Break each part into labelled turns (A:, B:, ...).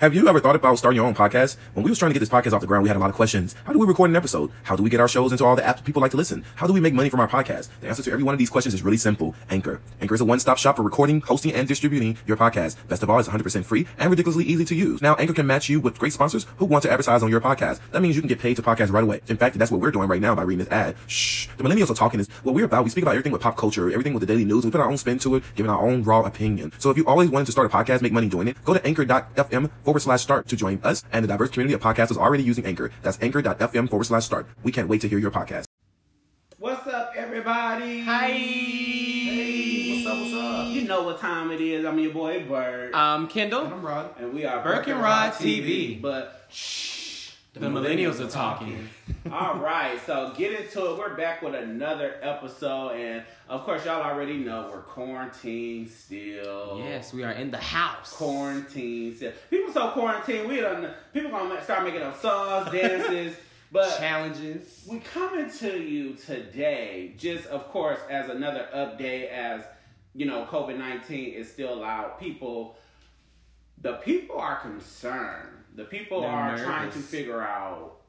A: Have you ever thought about starting your own podcast? When we was trying to get this podcast off the ground, we had a lot of questions. How do we record an episode? How do we get our shows into all the apps people like to listen? How do we make money from our podcast? The answer to every one of these questions is really simple. Anchor. Anchor is a one-stop shop for recording, hosting, and distributing your podcast. Best of all, it's 100% free and ridiculously easy to use. Now, Anchor can match you with great sponsors who want to advertise on your podcast. That means you can get paid to podcast right away. In fact, that's what we're doing right now by reading this ad. Shh. The millennials are talking is what we're about. We speak about everything with pop culture, everything with the daily news. We put our own spin to it, giving our own raw opinion. So if you always wanted to start a podcast, make money doing it, go to anchor.fm forward slash start to join us and the diverse community of podcasters already using Anchor. That's anchor.fm forward slash start. We can't wait to hear your podcast.
B: What's up, everybody?
C: Hi.
B: Hey, what's up? What's up? You know what time it is. I'm your boy Bird,
C: I'm Kendall.
D: And I'm Rod.
B: and we are
C: Burke and Rod TV.
B: But shh,
C: The millennials are talking.
B: all right, so get into it. We're back with another episode, and of course, y'all already know we're quarantined still.
C: Yes, we are in the house.
B: quarantine. still. People so quarantine. We don't. People gonna start making up songs, dances, but
C: Challenges.
B: We coming to you today, just of course, as another update, as you know, COVID nineteen is still out. People, the people are concerned. The people
C: They're
B: are trying to figure out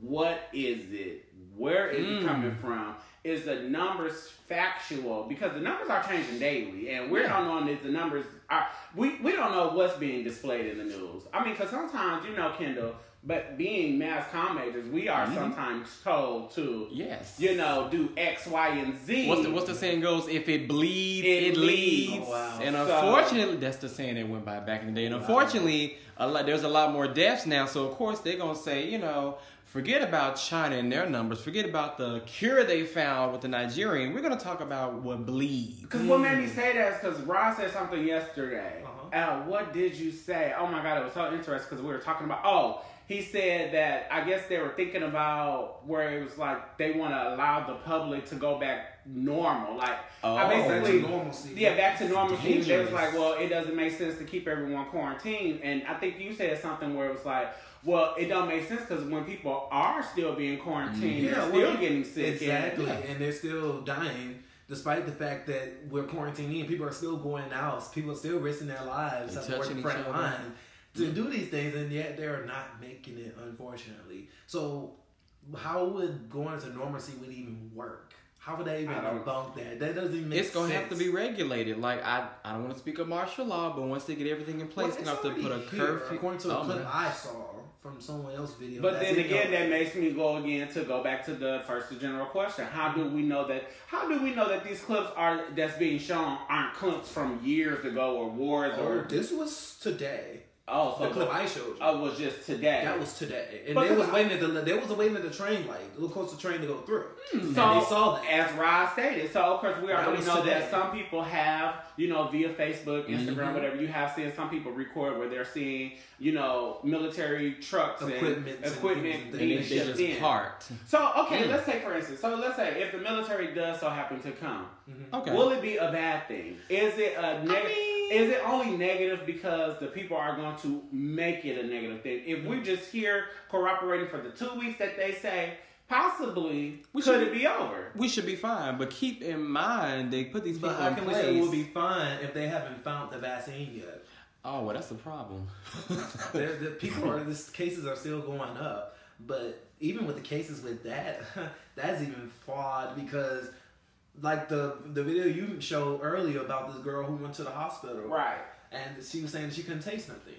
B: what is it, where is it
C: Mm.
B: coming from. Is the numbers factual? Because the numbers are changing daily, and we're
C: Yeah.
B: not knowing if the numbers are. We we don't know what's being displayed in the news. I mean, because sometimes you know, Kendall, but being mass comm majors, we are
C: Mm-hmm.
B: sometimes told to,
C: Yes.
B: you know, do X, Y, and Z.
C: What's the, what's the saying goes? If it bleeds,
B: It
C: it,
B: leads.
C: leads.
D: Oh, wow.
C: And
B: So-
C: unfortunately, that's the saying that went by back in the day. And unfortunately, a lot, there's a lot more deaths now. So of course they're gonna say, you know, forget about China and their numbers. Forget about the cure they found with the Nigerian. We're gonna talk about what bleeds.
B: Because what made me say that is because Ross said something yesterday.
D: Uh-huh.
B: Uh, what did you say? Oh my God, it was so interesting because we were talking about. Oh, he said that I guess they were thinking about where it was like they want to allow the public to go back normal. Like,
C: Oh,
B: I
D: Back
B: basically.
D: to normalcy.
B: Yeah, back to normalcy. They was like, well, it doesn't make sense to keep everyone quarantined. And I think you said something where it was like, well, it don't make sense because when people are still being quarantined, mm-hmm.
D: Yeah,
B: they're
D: well,
B: still getting sick. and-
D: Exactly,
C: Yeah.
D: and they're still dying. Despite the fact that we're quarantining, people are still going out. People are still risking their lives,
C: And
D: have
C: touching
D: front
C: each other.
D: line to do these things, and yet they're not making it. Unfortunately, so how would going to normalcy would even work? How would they even
B: don't-
D: debunk that? That doesn't even make
C: It's gonna have to be regulated. Like I, I don't want to speak of martial law, but once they get everything in place,
D: Well,
C: they're gonna have to
D: it's
C: put a
D: already here,
C: curfew.
D: According to a
C: Oh,
D: clip
C: man.
D: I saw from someone else's video.
B: But then again, that makes me go again to go back to the first general question: How do we know that? How do we know that these clips are that's being shown aren't clips from years ago or wars
D: Oh,
B: or
D: this was today.
B: Oh, so
D: The clip I showed you.
B: oh was just today.
D: That was today, and
B: But
D: they was
B: I-
D: waiting at the they was waiting at the train light, a little close to the train to go through. And
B: so
D: they saw that.
B: as Rod stated. So of course we already know
D: today.
B: that some people have you know via Facebook, Instagram,
C: Mhm.
B: whatever. You have seen some people record where they're seeing you know military trucks
D: Equipment
B: and
D: and
B: equipment
D: and
C: and
B: being
C: they, they
B: shipped in.
C: parked.
B: So okay,
C: Mm.
B: let's say for instance. So let's say if the military does so happen to come.
C: Okay.
B: Will it be a bad thing? Is it a negative?
C: mean-
B: is it only negative because the people are going to make it a negative thing? If we're just here cooperating for the two weeks that they say, possibly
C: We
B: could
C: should-
B: it be over?
C: we should be fine, but keep in mind they put these people
D: But how
C: in
D: can we
C: place.
D: say we'll be fine if they haven't found the vaccine yet?
C: oh, well, that's the problem.
D: the, the people are this cases are still going up, but even with the cases with that, that's even flawed because. Like the the video you showed earlier about this girl who went to the hospital,
B: Right.
D: and she was saying she couldn't taste nothing,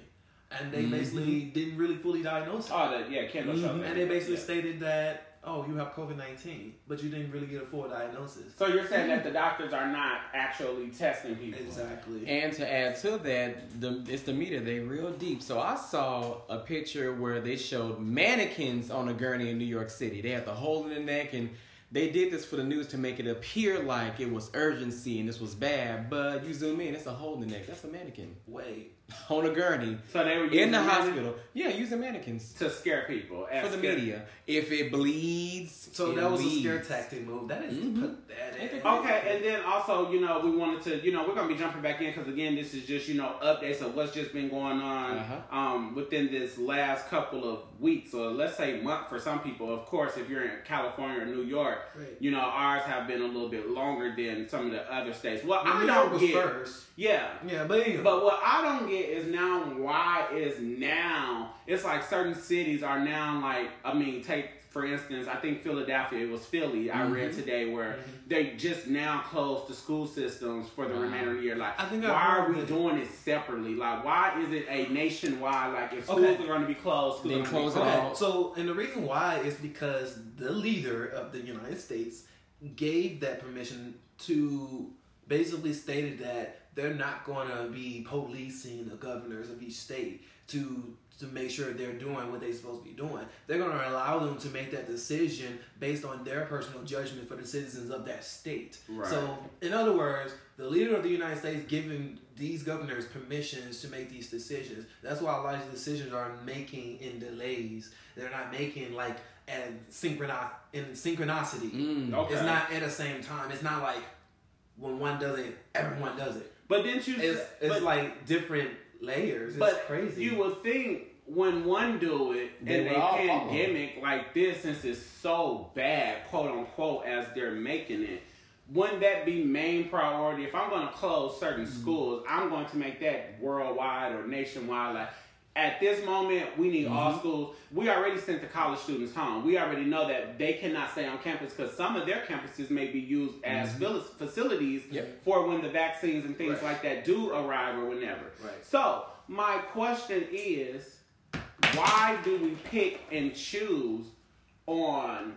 D: and they
C: Mhm.
D: basically didn't really fully diagnose her.
B: Oh, that yeah, Kendall showed
D: Mhm.
B: that.
D: And they basically
B: Yeah.
D: stated that, oh, you have COVID 19, but you didn't really get a full diagnosis.
B: So you're saying that the doctors are not actually testing people?
D: Exactly.
C: And to add to that, the, it's the media. They real deep. So I saw a picture where they showed mannequins on a gurney in New York City. They had the hole in the neck, and they did this for the news to make it appear like it was urgency and this was bad. But you zoom in, it's a hole in the neck. That's a mannequin
D: Wait.
C: on a gurney
B: So they were
C: in the hospital. Yeah, using mannequins
B: to scare people
C: for the
B: scare-
C: media. If it bleeds,
D: So
C: it
D: that was a scare tactic move. That is
C: Mhm.
D: pathetic.
B: Okay, and then also, you know, we wanted to, you know, we're gonna be jumping back in because again, this is just, you know, updates of what's just been going on
C: Uh-huh.
B: um, within this last couple of weeks, or let's say month for some people. Of course, if you're in California or New York,
D: Right.
B: you know, ours have been a little bit longer than some of the other states. What
D: Well,
B: I
D: New
B: don't
D: was
B: get,
D: first.
B: Yeah,
D: Yeah, but anyway.
B: but what I don't get is now why is now it's like certain cities are now like I mean take for instance I think Philadelphia it was Philly I
D: Mm-hmm.
B: read today where they just now closed the school systems for the
C: Wow.
B: remainder of the year like
D: I think I
B: why are we
D: that-
B: doing it separately like why is it a nationwide like if schools
D: Okay.
B: are going to be closed schools
C: Then
B: are gonna be
C: close it
B: closed.
C: all.
D: Okay, so and the reason why is because the leader of the United States gave that permission to basically stated that they're not going to be policing the governors of each state to to make sure they're doing what they're supposed to be doing. They're going to allow them to make that decision based on their personal judgment for the citizens of that state.
B: Right.
D: So, in other words, the leader of the United States giving these governors permissions to make these decisions. That's why a lot of these decisions are making in delays. They're not making like at synchrono- in synchronicity.
C: Mm.
B: Okay.
D: It's not at the same time. It's not like when one does it, everyone does it.
B: But didn't you
D: It's, it's
B: but-
D: like different layers. It's crazy.
B: you would think when one do it and they,
C: all follow.
B: pandemic like this, since it's so bad, quote unquote, as they're making it, wouldn't that be main priority? If I'm going to close certain
C: Mm-hmm.
B: schools, I'm going to make that worldwide or nationwide. Like at this moment, we need all
C: Mm-hmm.
B: schools. We already sent the college students home. We already know that they cannot stay on campus because some of their campuses may be used as
C: Mm-hmm.
B: facilities
C: Yep.
B: for when the vaccines and things
D: Right.
B: like that do arrive or whenever.
D: Right.
B: So my question is, why do we pick and choose on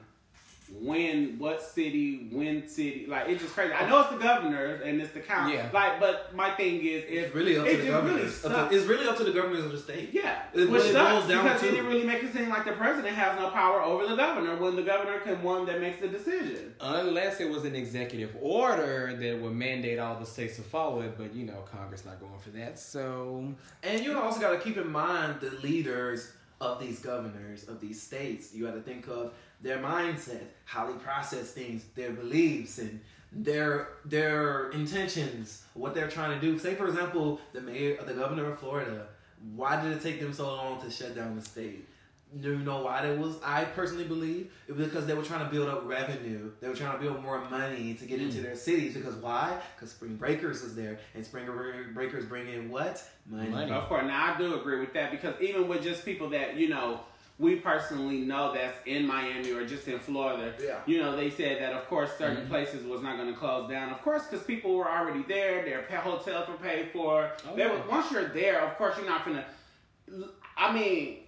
B: when, what city, when city? Like it's just crazy. I know it's the governors and it's the county.
C: Yeah.
B: Like, but my thing is, if
D: it's really up
B: it
D: to the
B: just
D: governors.
B: Really sucks.
D: it's really up to the governors of the state.
B: yeah,
D: It-
B: which
D: what it
B: sucks
D: down
B: because
D: to-
B: it didn't really make it seem like the president has no power over the governor when the governor can one that makes the decision.
C: Unless it was an executive order that would mandate all the states to follow it, but you know Congress not going for that. So
D: And you also got to keep in mind the leaders of these governors of these states. You got to think of their mindset, how they process things, their beliefs, and their their intentions, what they're trying to do. Say, for example, the mayor, the governor of Florida. Why did it take them so long to shut down the state? Do you know why that was? I personally believe it was because they were trying to build up revenue. They were trying to build more money to get into hmm. their cities. Because why? Because Spring Breakers is there, and Spring Breakers bring in what money.
C: Money.
B: Of course, now I do agree with that because even with just people that you know we personally know that's in Miami or just in Florida,
D: Yeah.
B: you know they said that of course certain
C: Mhm.
B: places was not going to close down. Of course, because people were already there, their pa- hotels were paid for.
C: Oh,
B: they
C: yeah.
B: were, once you're there, of course you're not gonna. I mean,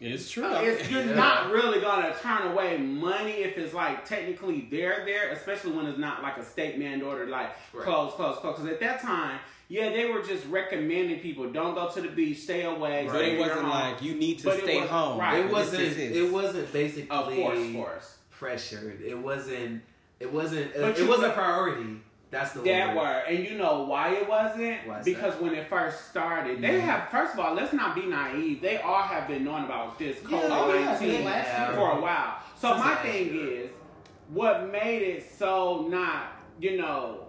C: it's true.
B: it's, you're
D: Yeah.
B: not really gonna turn away money if it's like technically they're there, especially when it's not like a state man order like
D: Right.
B: close, close, close. Because at that time, yeah, they were just recommending people don't go to the beach, stay away.
C: But it wasn't like you need to
B: But
C: stay
B: wasn't-
C: home.
B: right.
D: it wasn't
C: is it.
D: it wasn't basically
B: of course, of course.
D: pressured it wasn't it wasn't uh, it wasn't a priority that's the
B: That
D: word.
B: word, and you know why it wasn't?
D: Why is
B: because when it first started, they
C: Mhm.
B: have. First of all, let's not be naive. They all have been knowing about this COVID
C: yeah,
B: nineteen
C: since
B: for a while. So
D: Since
B: my thing
D: year.
B: is, what made it so not, you know,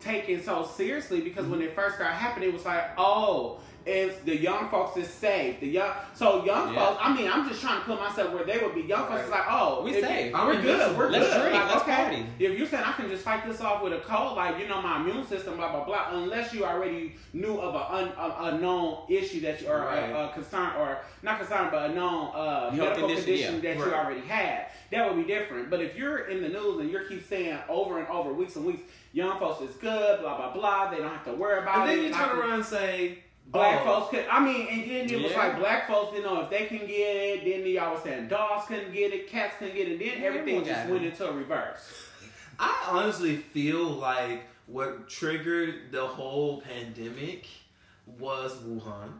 B: taken so seriously? Because when it first started happening, it was like, oh. If the young folks is safe, the young so young
C: Yeah.
B: folks. I mean, I'm just trying to put myself where they would be. Young folks is like, oh,
C: We
B: if you-
C: safe.
B: We're good. We're
C: Let's
B: good.
C: drink.
B: Like,
C: Let's
B: okay.
C: party.
B: If you're saying I can just fight this off with a cold, like you know my immune system, blah blah blah, unless you already knew of a, un, a, a known issue that you are
D: Right.
B: a, a concern or not concern, but a known uh, medical
C: condition,
B: condition,
C: yeah.
B: that you already had, that would be different. But if you're in the news and you keep saying over and over, weeks and weeks, young folks is good, blah blah blah, they don't have to worry about
D: and
B: it.
D: then you turn around and say
B: Black
D: oh,
B: folks could. I mean, and then it was like black folks didn't know if they can get it. Then y'all was saying dogs couldn't get it, cats couldn't get it. Then
C: Yeah,
B: everything just
C: got
B: went into a reverse.
D: I honestly feel like what triggered the whole pandemic was Wuhan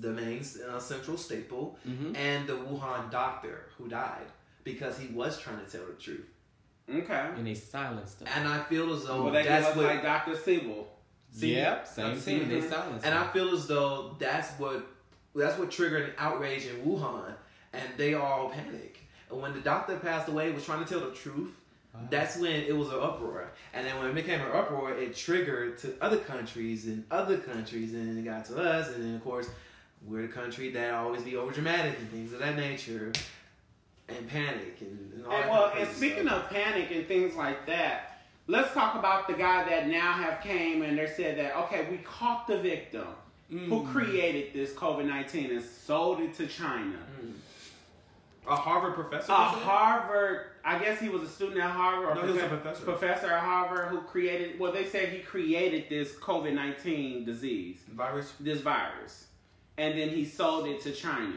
D: the main uh, central staple
C: Mhm.
D: and the Wuhan doctor who died because he was trying to tell the truth
B: Okay.
C: And they silenced them.
D: and I feel as though
B: well, they give
D: that's
B: us
D: what
B: like Dr. Siebel.
D: See,
C: yep, same
D: that's-
C: thing. They
D: mhm.
C: silenced
D: And
C: them.
D: I feel as though that's what that's what triggered an outrage in Wuhan, and they all panic. And when the doctor passed away, was trying to tell the truth.
C: Wow.
D: That's when it was an uproar, and then when it became an uproar, it triggered to other countries and other countries, and it got to us, and then of course we're the country that always be over dramatic and things of that nature, and panic and, and all
B: And
D: that
B: well, and speaking
D: stuff.
B: of panic and things like that, let's talk about the guy that now have came and they said that okay, we caught the victim who
C: Mm.
B: created this COVID nineteen and sold it to China.
D: A Harvard professor.
B: A? Harvard, I guess he was a student at Harvard or
D: No, he was a professor.
B: professor at Harvard who created. Well, they said he created this COVID nineteen disease,
D: virus.
B: this virus, and then he sold it to China.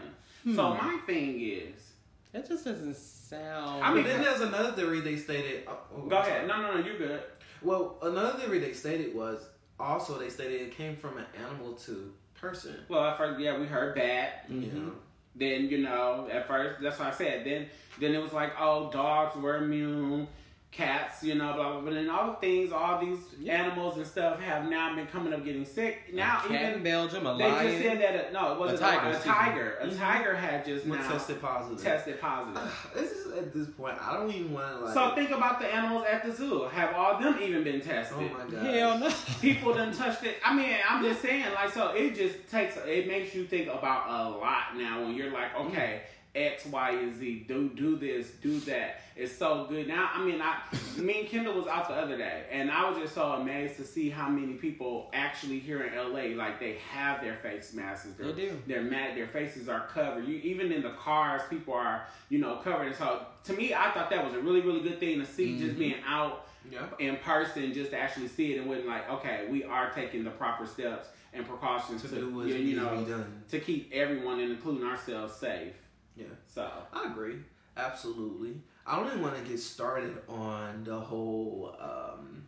B: So my thing is,
C: That just doesn't sound.
B: I
D: I
B: mean,
D: mean, then there's another theory they stated. oh, oh,
B: go ahead. No, no, no, you're good.
D: Well, another theory they stated was also they stated it came from an animal to person.
B: Well, at first, yeah, we heard bat.
C: Mhm.
D: You know?
B: Then you know, at first, that's what I said. Then, then it was like, oh, dogs were immune, cats, you know, blah blah. But then all the things, all these animals and stuff have now been coming up getting sick. Now
C: a cat in
B: even
C: Belgium, a
B: they
C: lion.
B: just said that uh, no, it wasn't
C: A tiger,
B: a,
C: excuse me.
B: tiger. A tiger had just now
D: tested positive.
B: tested positive.
D: This is at this point. I don't even want to like.
B: So think about the animals at the zoo. Have all them even been tested?
D: oh my god.
C: Hell no.
B: People done touched it. I mean, I'm just saying, like, so it just takes, it makes you think about a lot now when you're like, okay, X, Y, and Z, do do this, do that. It's so good. Now, I mean, I, me and Kendall was out the other day, and I was just so amazed to see how many people actually here in LA, like, they have their face masks. They're,
C: They do.
B: They're mad. Their faces are covered. You even in the cars, people are, you know, covered. And so, to me, I thought that was a really, really good thing to see, just
C: Mhm.
B: being out
D: Yeah.
B: in person just to actually see it and wasn't like, okay, we are taking the proper steps and precautions
D: To
B: to, you, you know to keep everyone and including ourselves safe.
D: Yeah.
B: So
D: I agree. Absolutely. I don't even want to get started on the whole. Um,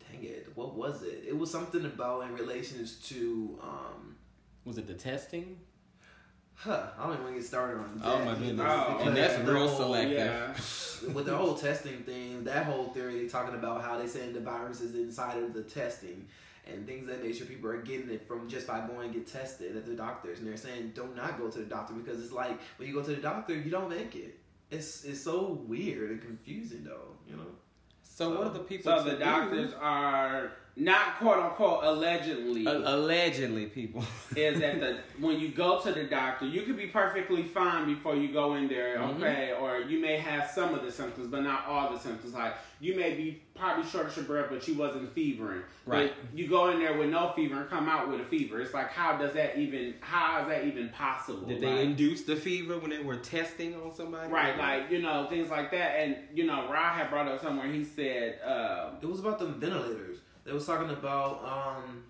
D: dang it. What was it? It was something about in relations to. Um,
C: Was it the testing?
D: huh. I don't even want to get started on that.
C: Oh, my goodness.
B: Oh,
C: and that's real
D: whole-
C: selective.
B: yeah,
D: with the whole testing thing, that whole theory talking about how they saying the virus is inside of the testing and things of that nature. People are getting it from just by going and get tested at the doctors, and they're saying don't not go to the doctor because it's like when you go to the doctor, you don't make it. It's it's so weird and confusing though, you know.
C: So what are the people?
B: so
C: to
B: the
C: do?
B: doctors are not quote unquote allegedly
C: A- allegedly, people.
B: is that the when you go to the doctor, you could be perfectly fine before you go in there,
C: Mhm.
B: okay? Or you may have some of the symptoms, but not all the symptoms. Like you may be probably short of your breath, but you wasn't fevering.
C: Right.
B: But you go in there with no fever and come out with a fever. It's like how does that even how is that even possible?
C: Did they induce the fever when they were testing on somebody?
B: Right, like you know things like that, and you know Ra had brought up somewhere. He said, uh,
D: It was about the ventilators. They was talking about um,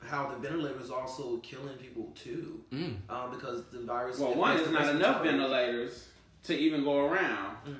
D: how the ventilators also killing people too,
C: Mm.
D: um, because the virus.
B: "Well, one is not enough
D: respiratory-
B: ventilators to even go around,
D: Mm.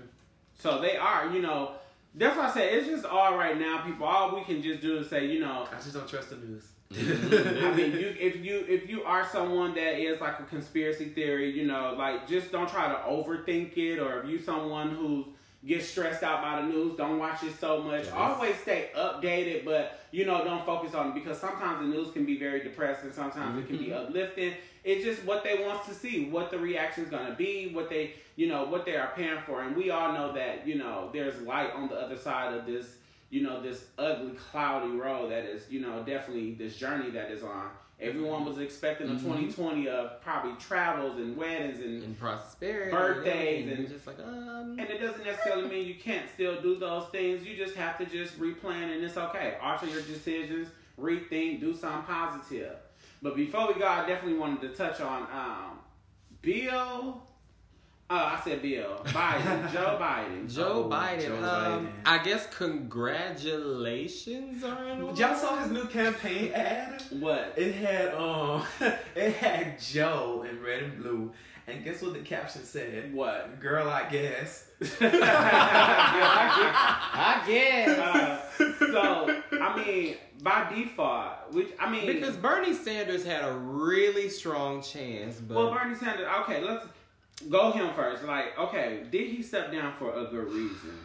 B: so they are, you know." That's why I say it's just all right now, people. All we can just do is say, you know,
D: I just don't trust the news.
B: I mean, you if you if you are someone that is like a conspiracy theory, you know, like just don't try to overthink it, or if you someone who gets stressed out by the news, don't watch it so much.
C: Yes.
B: Always stay updated, but you know, don't focus on it because sometimes the news can be very depressing. Sometimes it can be mm-hmm. uplifting. It's just what they want to see, what the reaction is going to be, what they you know what they are paying for, and we all know that you know there's light on the other side of this you know, this ugly, cloudy road that is, you know, definitely this journey that is on. Everyone was expecting a
C: Mhm.
B: 2020 of probably travels and weddings and
C: And prosperity.
B: Birthdays
C: and,
B: and-
C: just like um.
B: and it doesn't necessarily mean you can't still do those things. You just have to just replan and it's okay. Alter your decisions, rethink, do something positive. But before we go, I definitely wanted to touch on um, Bill. Uh, I said Bill. Biden. Joe Biden.
C: Joe
D: Oh,
C: Biden.
D: Joe
C: um,
D: Biden.
C: I guess congratulations are in order.
D: Y'all saw his new campaign ad?
B: What?
D: It had um, it had Joe in red and blue, and guess what the caption said?
B: What?
D: Girl, I guess.
C: I guess.
B: Uh, so I mean, by default, which I mean,
C: because Bernie Sanders had a really strong chance, but
B: well, Bernie Sanders. Okay, let's go him first. Like, okay, did he step down for a good reason?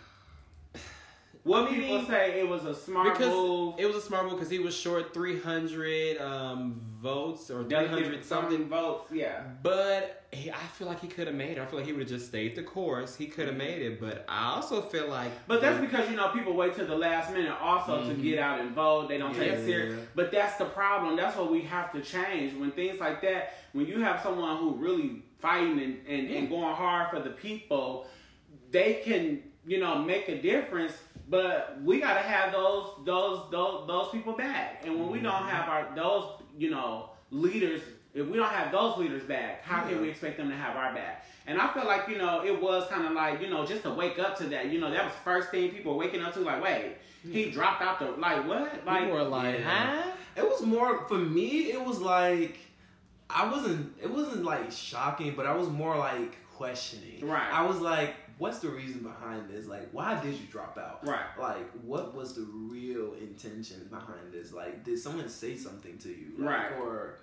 B: What
C: I mean,
B: people say it was a smart
C: because
B: move.
C: it was a smart move because he was short 300 um, votes or 300 something.
B: votes. Yeah.
C: But he, I feel like he could have made it. I feel like he would have just stayed the course. He could have made it. But I also feel like.
B: But that's because you know people wait till the last minute also to
C: Mhm.
B: get out and vote. They don't take it serious. But that's the problem. That's what we have to change. When things like that, when you have someone who really fighting and, and, and going hard for the people, they can you know make a difference. But we gotta have those those those those people back. And when we don't mm-hmm. have our those you know leaders, if we don't have those leaders back, how can we expect them to have our back? And I feel like you know it was kind of like you know just to wake up to that. You know that was first thing people were waking up to. Like, wait, he dropped out the like what? Like
C: People were like,
D: yeah.
C: huh?
D: It was more for me. It was like I wasn't. It wasn't like shocking, but I was more like questioning.
B: Right.
D: I was like, "What's the reason behind this? Like, why did you drop out?
B: Right.
D: Like, what was the real intention behind this? Like, did someone say something to you? Like,
B: Right.
D: Or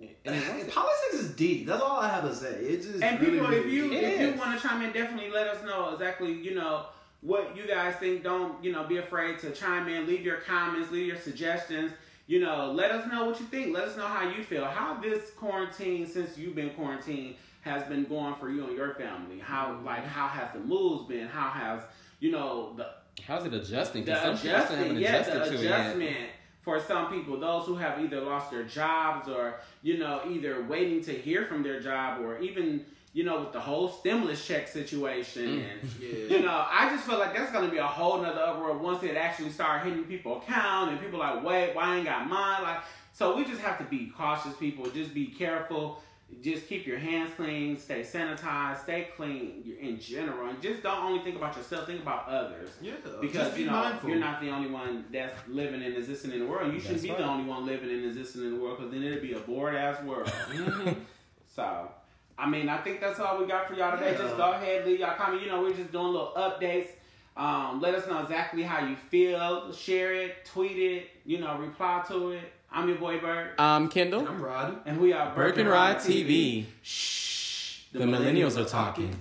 C: And
D: politics is deep. That's all I have to say. It just
B: And
D: really,
B: people, if you if you want to chime in, definitely let us know exactly. You know what you guys think. Don't you know? Be afraid to chime in. Leave your comments. Leave your suggestions. You know, let us know what you think. Let us know how you feel. How this quarantine, since you've been quarantined, has been going for you and your family. How like how has the moves been? How has you know the
C: How's it adjusting?
B: the
C: 'Cause some people still haven't
B: adjustment, yeah, the
C: to
B: adjustment for some people, those who have either lost their jobs or you know either waiting to hear from their job or even you know with the whole stimulus check situation
C: Mm.
B: and
D: Yeah.
B: you know I just feel like that's gonna be a whole nother uproar once it actually start hitting people account and people like wait why I ain't got mine like so we just have to be cautious people just be careful just keep your hands clean stay sanitized stay clean in general and just don't only think about yourself think about others
D: yeah,
B: because
D: just be
B: you know
D: mindful.
B: you're not the only one that's living and existing in the world. You shouldn't be the only one living and existing in the world because then it'd be a bored ass world.
C: Mm-hmm.
B: so, I mean, I think that's all we got for y'all today.
D: Yeah.
B: Just go ahead, leave y'all comment. You know, we're just doing little updates. Um, let us know exactly how you feel. Share it, tweet it. You know, reply to it. I'm your boy Bird.
C: I'm Kendall,
D: I'm Rod.
B: and we are
C: Burke and Rod TV.
B: Shh.
C: The millennials are talking.